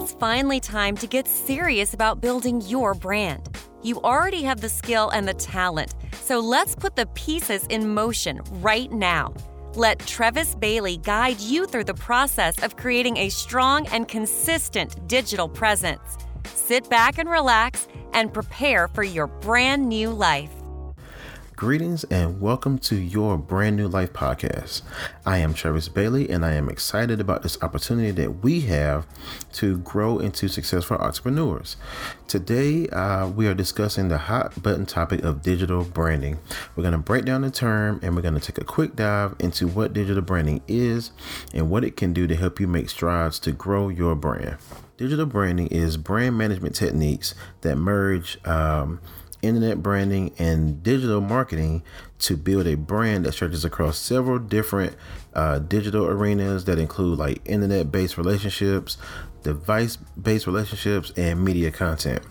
It's finally time to get serious about building your brand. You already have the skill and the talent, so let's put the pieces in motion right now. Let Travis Bailey guide you through the process of creating a strong and consistent digital presence. Sit back and relax and prepare for your brand new life. Greetings and welcome to your brand new life podcast. I am Travis Bailey and I am excited about this opportunity that we have to grow into successful entrepreneurs. Today, uh, we are discussing the hot button topic of digital branding. We're going to break down the term and we're going to take a quick dive into what digital branding is and what it can do to help you make strides to grow your brand. Digital branding is brand management techniques that merge. Um, internet branding and digital marketing to build a brand that stretches across several different uh, digital arenas that include like internet based relationships, device based relationships, and media content.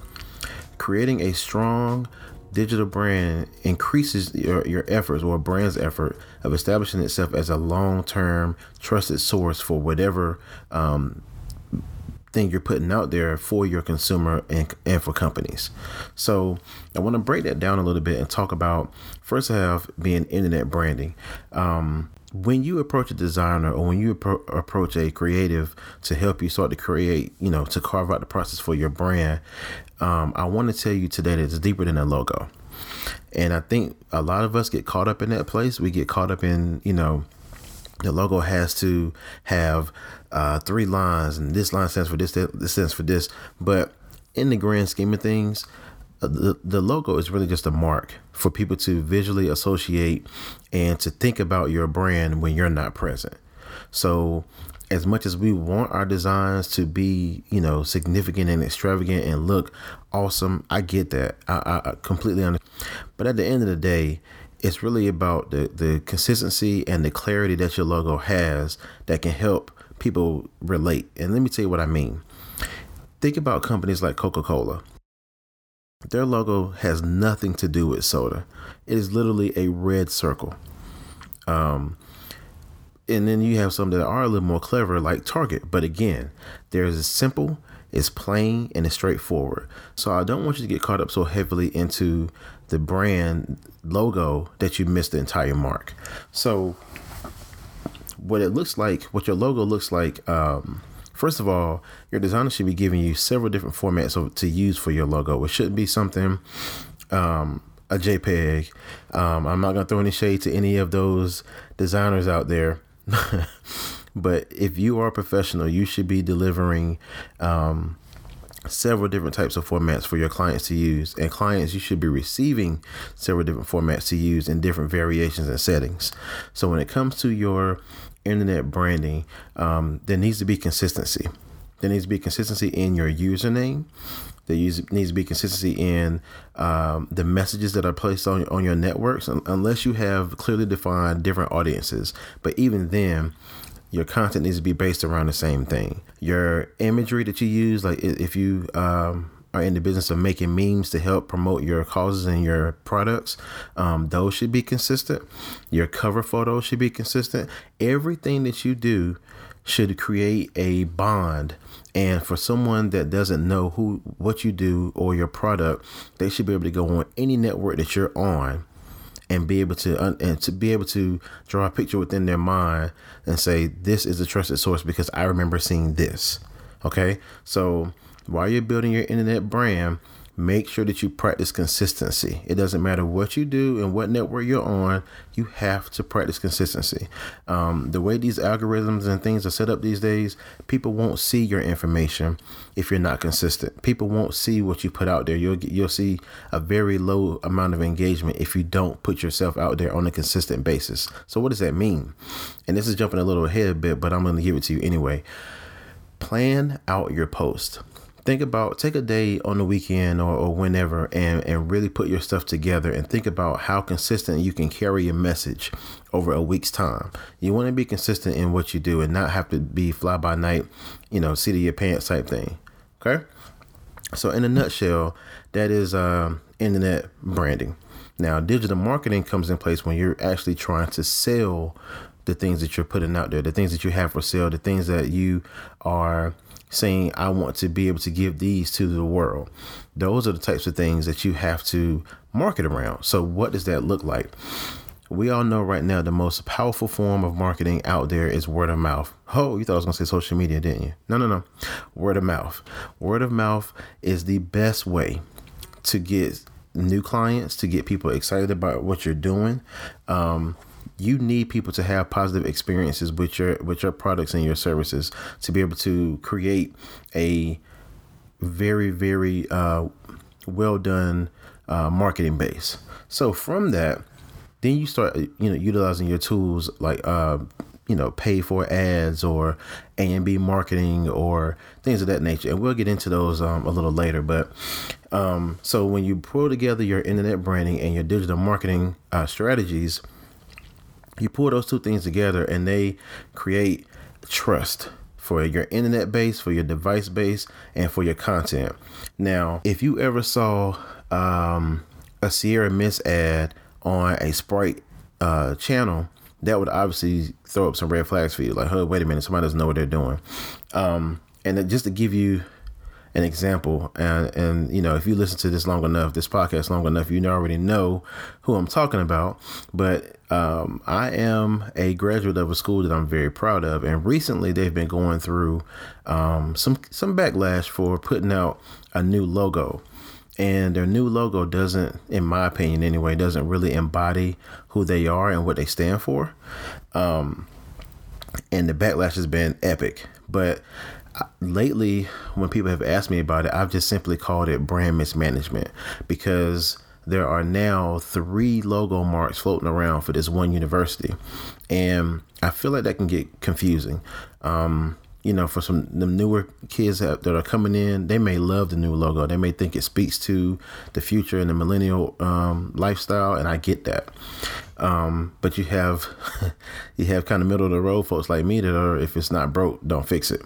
Creating a strong digital brand increases your, your efforts or brand's effort of establishing itself as a long term trusted source for whatever um, you're putting out there for your consumer and, and for companies. So I want to break that down a little bit and talk about first half being internet branding. Um, when you approach a designer or when you appro- approach a creative to help you start to create, you know, to carve out the process for your brand, um, I want to tell you today that it's deeper than a logo. And I think a lot of us get caught up in that place. We get caught up in, you know, the logo has to have uh, three lines, and this line stands for this, this stands for this. But in the grand scheme of things, uh, the, the logo is really just a mark for people to visually associate and to think about your brand when you're not present. So, as much as we want our designs to be, you know, significant and extravagant and look awesome, I get that. I, I completely understand. But at the end of the day, it's really about the, the consistency and the clarity that your logo has that can help people relate. And let me tell you what I mean. Think about companies like Coca Cola. Their logo has nothing to do with soda. It is literally a red circle. Um, and then you have some that are a little more clever, like Target. But again, there's a simple, it's plain, and it's straightforward. So I don't want you to get caught up so heavily into the brand logo that you miss the entire mark. So what it looks like, what your logo looks like, um, first of all, your designer should be giving you several different formats to use for your logo. It shouldn't be something, um, a JPEG. Um, I'm not gonna throw any shade to any of those designers out there, but if you are a professional, you should be delivering um, several different types of formats for your clients to use. And clients, you should be receiving several different formats to use in different variations and settings. So when it comes to your internet branding, um, there needs to be consistency. There needs to be consistency in your username. There needs to be consistency in um, the messages that are placed on, on your networks, unless you have clearly defined different audiences. But even then, your content needs to be based around the same thing. Your imagery that you use, like if you um, are in the business of making memes to help promote your causes and your products, um, those should be consistent. Your cover photos should be consistent. Everything that you do should create a bond and for someone that doesn't know who what you do or your product they should be able to go on any network that you're on and be able to and to be able to draw a picture within their mind and say this is a trusted source because I remember seeing this. Okay, so while you're building your internet brand, make sure that you practice consistency. It doesn't matter what you do and what network you're on, you have to practice consistency. Um, the way these algorithms and things are set up these days, people won't see your information if you're not consistent. People won't see what you put out there. You'll you'll see a very low amount of engagement if you don't put yourself out there on a consistent basis. So what does that mean? And this is jumping a little ahead a bit, but I'm going to give it to you anyway. Plan out your post think about take a day on the weekend or, or whenever and, and really put your stuff together and think about how consistent you can carry your message over a week's time. You want to be consistent in what you do and not have to be fly by night, you know, seat of your pants type thing. Okay. So in a nutshell, that is um, internet branding. Now, digital marketing comes in place when you're actually trying to sell the things that you're putting out there, the things that you have for sale, the things that you are saying, I want to be able to give these to the world. Those are the types of things that you have to market around. So, what does that look like? We all know right now the most powerful form of marketing out there is word of mouth. Oh, you thought I was going to say social media, didn't you? No, no, no. Word of mouth. Word of mouth is the best way to get new clients, to get people excited about what you're doing. Um, you need people to have positive experiences with your with your products and your services to be able to create a very very uh, well done uh, marketing base. So from that, then you start you know utilizing your tools like uh, you know pay for ads or A and B marketing or things of that nature, and we'll get into those um, a little later. But um, so when you pull together your internet branding and your digital marketing uh, strategies you pull those two things together and they create trust for your internet base, for your device base, and for your content. Now, if you ever saw um, a Sierra Mist ad on a Sprite uh, channel, that would obviously throw up some red flags for you. Like, hey, wait a minute, somebody doesn't know what they're doing. Um, and just to give you an example. And and you know if you listen to this long enough this podcast long enough you already know who i'm talking about. But um, i am a graduate of a school that i'm very proud of. And recently they've been going through um, some some backlash for putting out a new logo. And their new logo doesn't in my opinion anyway doesn't really embody who they are and what they stand for. Um, and the backlash has been epic. But lately when people have asked me about it i've just simply called it brand mismanagement because there are now three logo marks floating around for this one university and i feel like that can get confusing um, you know, for some the newer kids that, that, are coming in, they may love the new logo. They may think it speaks to the future and the millennial um, lifestyle, and I get that. Um, but you have you have kind of middle of the road folks like me that are if it's not broke, don't fix it.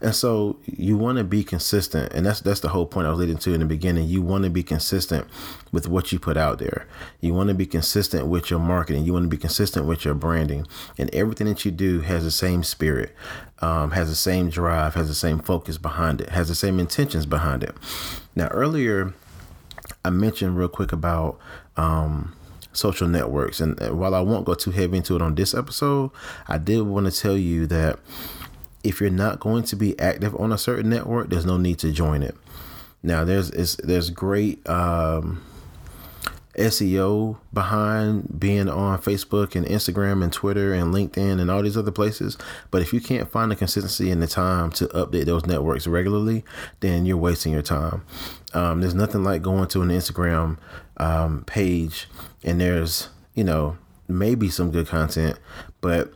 And so you want to be consistent, and that's that's the whole point I was leading to in the beginning. You want to be consistent with what you put out there. You want to be consistent with your marketing. You want to be consistent with your branding, and everything that you do has the same spirit, um, has the same drive, has the same focus behind it, has the same intentions behind it. Now earlier, I mentioned real quick about. Um, social networks. And while I won't go too heavy into it on this episode, I did want to tell you that if you're not going to be active on a certain network, there's no need to join it. Now, there's there's great um, SEO behind being on Facebook and Instagram and Twitter and LinkedIn and all these other places. But if you can't find the consistency and the time to update those networks regularly, then you're wasting your time. Um, there's nothing like going to an Instagram um, page and there's, you know, maybe some good content, but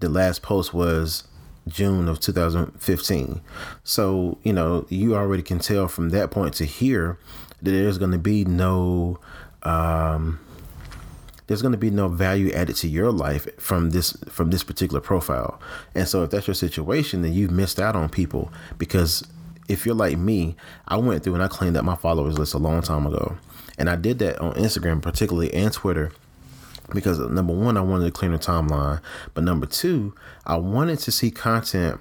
the last post was June of 2015. So, you know, you already can tell from that point to here that there's going to be no um, there's going to be no value added to your life from this from this particular profile. And so if that's your situation, then you've missed out on people because if you're like me, I went through and I cleaned up my followers list a long time ago. And I did that on Instagram particularly and Twitter because number one, I wanted to clean the timeline, but number two, I wanted to see content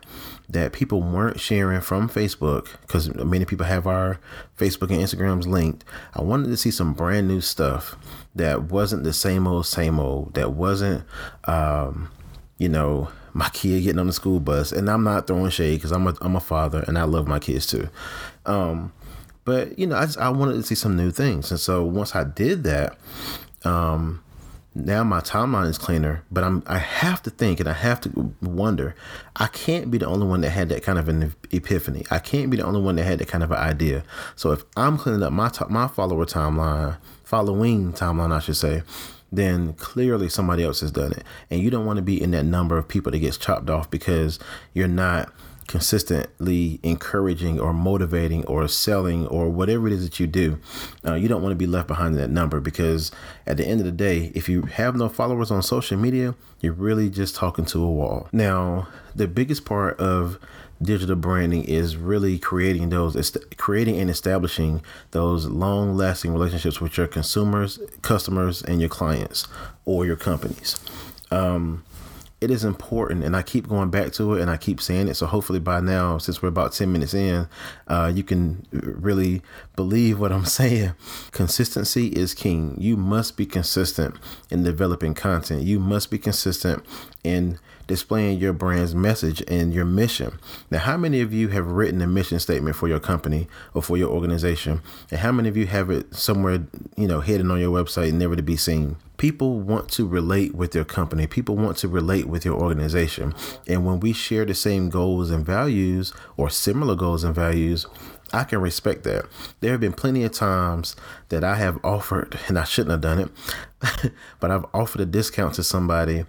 that people weren't sharing from Facebook because many people have our Facebook and Instagrams linked. I wanted to see some brand new stuff that wasn't the same old, same old, that wasn't, um, you know, my kid getting on the school bus. And I'm not throwing shade because I'm a, I'm a father and I love my kids too. Um, but, you know, I, just, I wanted to see some new things. And so once I did that, um, now my timeline is cleaner, but I'm I have to think and I have to wonder. I can't be the only one that had that kind of an epiphany. I can't be the only one that had that kind of an idea. So if I'm cleaning up my my follower timeline, following timeline, I should say, then clearly somebody else has done it, and you don't want to be in that number of people that gets chopped off because you're not consistently encouraging or motivating or selling or whatever it is that you do, uh, you don't want to be left behind in that number because at the end of the day, if you have no followers on social media, you're really just talking to a wall. Now, the biggest part of digital branding is really creating those creating and establishing those long lasting relationships with your consumers customers and your clients or your companies um, it is important, and I keep going back to it and I keep saying it. So hopefully by now, since we're about 10 minutes in, uh, you can really believe what I'm saying. Consistency is king. You must be consistent in developing content, you must be consistent in displaying your brand's message and your mission. Now, how many of you have written a mission statement for your company or for your organization? And how many of you have it somewhere, you know, hidden on your website, never to be seen? People want to relate with your company. People want to relate with your organization. And when we share the same goals and values or similar goals and values, I can respect that. There have been plenty of times that I have offered, and I shouldn't have done it, but I've offered a discount to somebody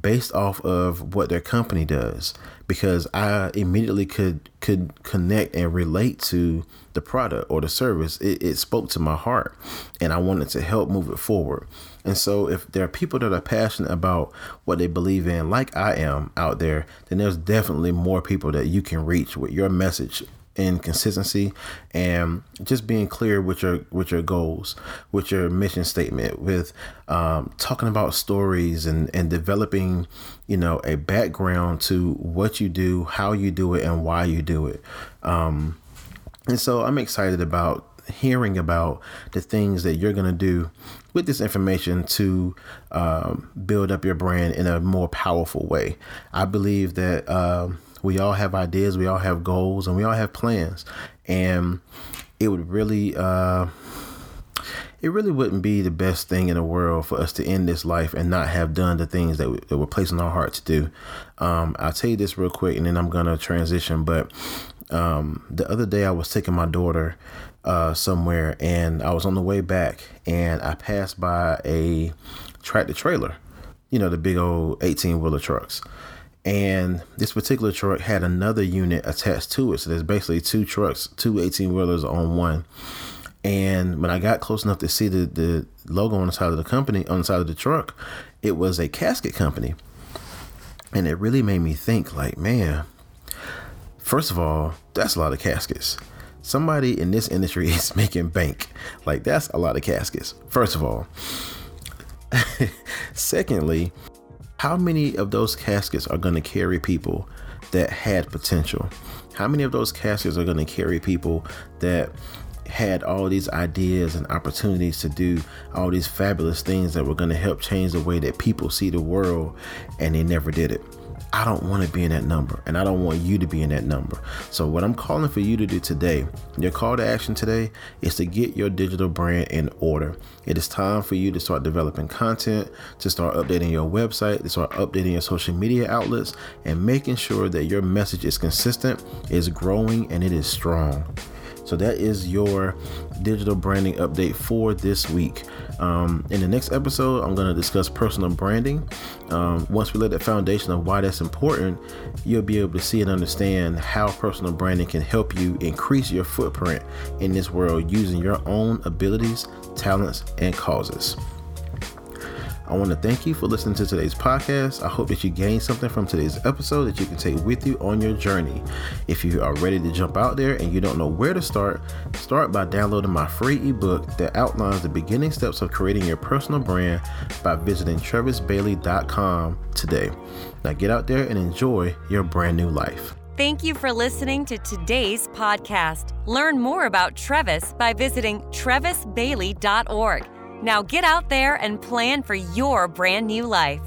based off of what their company does because I immediately could could connect and relate to the product or the service. It, it spoke to my heart and I wanted to help move it forward. And so if there are people that are passionate about what they believe in, like I am out there, then there's definitely more people that you can reach with your message in consistency and just being clear with your with your goals with your mission statement with um, talking about stories and and developing you know a background to what you do how you do it and why you do it. Um, and so i'm excited about hearing about the things that you're going to do with this information to um, build up your brand in a more powerful way. I believe that um, we all have ideas, we all have goals, and we all have plans. And it would really, uh, it really wouldn't be the best thing in the world for us to end this life and not have done the things that, we, that we're placing our heart to do. Um, I'll tell you this real quick, and then I'm gonna transition. But um, the other day, I was taking my daughter uh, somewhere, and I was on the way back, and I passed by a tractor trailer. You know, the big old 18 wheeler trucks and this particular truck had another unit attached to it. So there's basically two trucks, two 18 wheelers on one. And when I got close enough to see the, the logo on the side of the company, on the side of the truck, it was a casket company. And it really made me think, like, man, first of all, that's a lot of caskets. Somebody in this industry is making bank. Like, that's a lot of caskets, first of all. Secondly, how many of those caskets are going to carry people that had potential? How many of those caskets are going to carry people that had all these ideas and opportunities to do all these fabulous things that were going to help change the way that people see the world and they never did it? I don't want to be in that number and I don't want you to be in that number. So, what I'm calling for you to do today, your call to action today is to get your digital brand in order. It is time for you to start developing content, to start updating your website, to start updating your social media outlets, and making sure that your message is consistent, is growing, and it is strong. So that is your digital branding update for this week. Um, in the next episode, I'm going to discuss personal branding. Um, once we lay the foundation of why that's important, you'll be able to see and understand how personal branding can help you increase your footprint in this world using your own abilities, talents, and causes. I want to thank you for listening to today's podcast. I hope that you gained something from today's episode that you can take with you on your journey. If you are ready to jump out there and you don't know where to start, start by downloading my free ebook that outlines the beginning steps of creating your personal brand by visiting travisbailey.com today. Now get out there and enjoy your brand new life. Thank you for listening to today's podcast. Learn more about Travis by visiting travisbailey.org. Now get out there and plan for your brand new life.